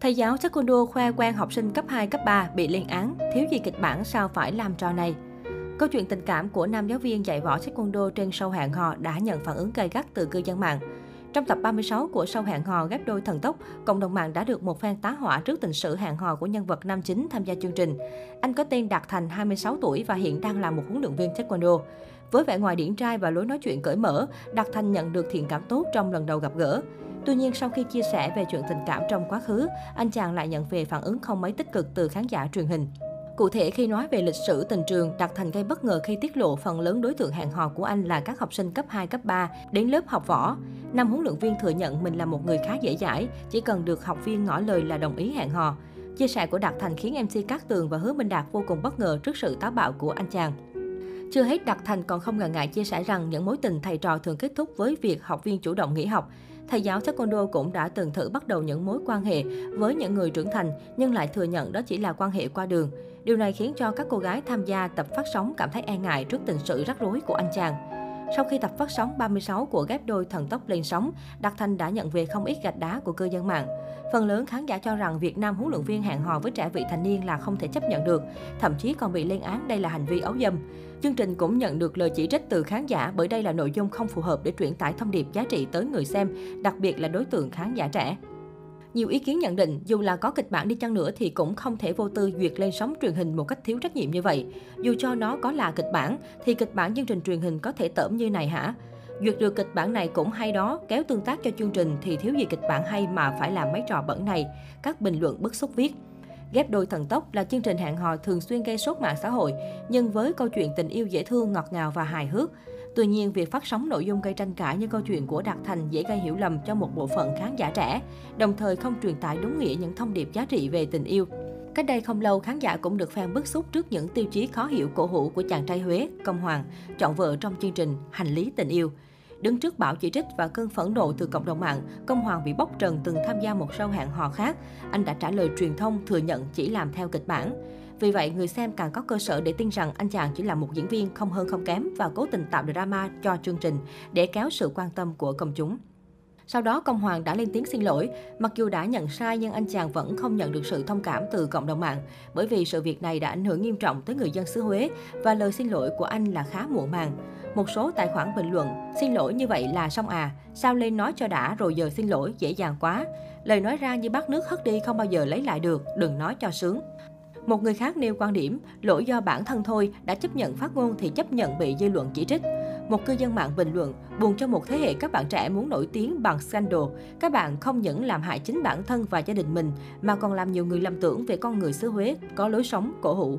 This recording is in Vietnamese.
Thầy giáo taekwondo khoe quen học sinh cấp 2, cấp 3 bị lên án, thiếu gì kịch bản sao phải làm trò này. Câu chuyện tình cảm của nam giáo viên dạy võ taekwondo trên show hẹn hò đã nhận phản ứng gay gắt từ cư dân mạng. Trong tập 36 của show hẹn hò ghép đôi thần tốc, cộng đồng mạng đã được một phen tá hỏa trước tình sự hẹn hò của nhân vật nam chính tham gia chương trình. Anh có tên Đạt Thành, 26 tuổi và hiện đang là một huấn luyện viên taekwondo. Với vẻ ngoài điển trai và lối nói chuyện cởi mở, Đạt Thành nhận được thiện cảm tốt trong lần đầu gặp gỡ. Tuy nhiên, sau khi chia sẻ về chuyện tình cảm trong quá khứ, anh chàng lại nhận về phản ứng không mấy tích cực từ khán giả truyền hình. Cụ thể, khi nói về lịch sử tình trường, Đạt Thành gây bất ngờ khi tiết lộ phần lớn đối tượng hẹn hò của anh là các học sinh cấp 2, cấp 3 đến lớp học võ. Nam huấn luyện viên thừa nhận mình là một người khá dễ dãi, chỉ cần được học viên ngỏ lời là đồng ý hẹn hò. Chia sẻ của Đạt Thành khiến MC Cát Tường và Hứa Minh Đạt vô cùng bất ngờ trước sự táo bạo của anh chàng. Chưa hết, Đạt Thành còn không ngần ngại chia sẻ rằng những mối tình thầy trò thường kết thúc với việc học viên chủ động nghỉ học. Thầy giáo Taekwondo cũng đã từng thử bắt đầu những mối quan hệ với những người trưởng thành, nhưng lại thừa nhận đó chỉ là quan hệ qua đường. Điều này khiến cho các cô gái tham gia tập phát sóng cảm thấy e ngại trước tình sự rắc rối của anh chàng. Sau khi tập phát sóng 36 của ghép đôi thần tốc lên sóng, đặc Thành đã nhận về không ít gạch đá của cư dân mạng. Phần lớn khán giả cho rằng Việt Nam huấn luyện viên hẹn hò với trẻ vị thành niên là không thể chấp nhận được, thậm chí còn bị lên án đây là hành vi ấu dâm. Chương trình cũng nhận được lời chỉ trích từ khán giả bởi đây là nội dung không phù hợp để truyền tải thông điệp giá trị tới người xem, đặc biệt là đối tượng khán giả trẻ. Nhiều ý kiến nhận định, dù là có kịch bản đi chăng nữa thì cũng không thể vô tư duyệt lên sóng truyền hình một cách thiếu trách nhiệm như vậy. Dù cho nó có là kịch bản, thì kịch bản chương trình truyền hình có thể tởm như này hả? Duyệt được kịch bản này cũng hay đó, kéo tương tác cho chương trình thì thiếu gì kịch bản hay mà phải làm mấy trò bẩn này. Các bình luận bức xúc viết. Ghép đôi thần tốc là chương trình hẹn hò thường xuyên gây sốt mạng xã hội, nhưng với câu chuyện tình yêu dễ thương, ngọt ngào và hài hước. Tuy nhiên, việc phát sóng nội dung gây tranh cãi như câu chuyện của Đạt Thành dễ gây hiểu lầm cho một bộ phận khán giả trẻ, đồng thời không truyền tải đúng nghĩa những thông điệp giá trị về tình yêu. Cách đây không lâu, khán giả cũng được fan bức xúc trước những tiêu chí khó hiểu cổ hủ của chàng trai Huế, Công Hoàng, chọn vợ trong chương trình Hành lý tình yêu. Đứng trước bão chỉ trích và cơn phẫn nộ từ cộng đồng mạng, Công Hoàng bị bóc trần từng tham gia một show hẹn hò khác. Anh đã trả lời truyền thông thừa nhận chỉ làm theo kịch bản. Vì vậy, người xem càng có cơ sở để tin rằng anh chàng chỉ là một diễn viên không hơn không kém và cố tình tạo drama cho chương trình để kéo sự quan tâm của công chúng. Sau đó, Công Hoàng đã lên tiếng xin lỗi. Mặc dù đã nhận sai nhưng anh chàng vẫn không nhận được sự thông cảm từ cộng đồng mạng. Bởi vì sự việc này đã ảnh hưởng nghiêm trọng tới người dân xứ Huế và lời xin lỗi của anh là khá muộn màng. Một số tài khoản bình luận, xin lỗi như vậy là xong à, sao lên nói cho đã rồi giờ xin lỗi, dễ dàng quá. Lời nói ra như bát nước hất đi không bao giờ lấy lại được, đừng nói cho sướng. Một người khác nêu quan điểm, lỗi do bản thân thôi, đã chấp nhận phát ngôn thì chấp nhận bị dư luận chỉ trích. Một cư dân mạng bình luận, buồn cho một thế hệ các bạn trẻ muốn nổi tiếng bằng scandal. Các bạn không những làm hại chính bản thân và gia đình mình, mà còn làm nhiều người lầm tưởng về con người xứ Huế có lối sống cổ hủ.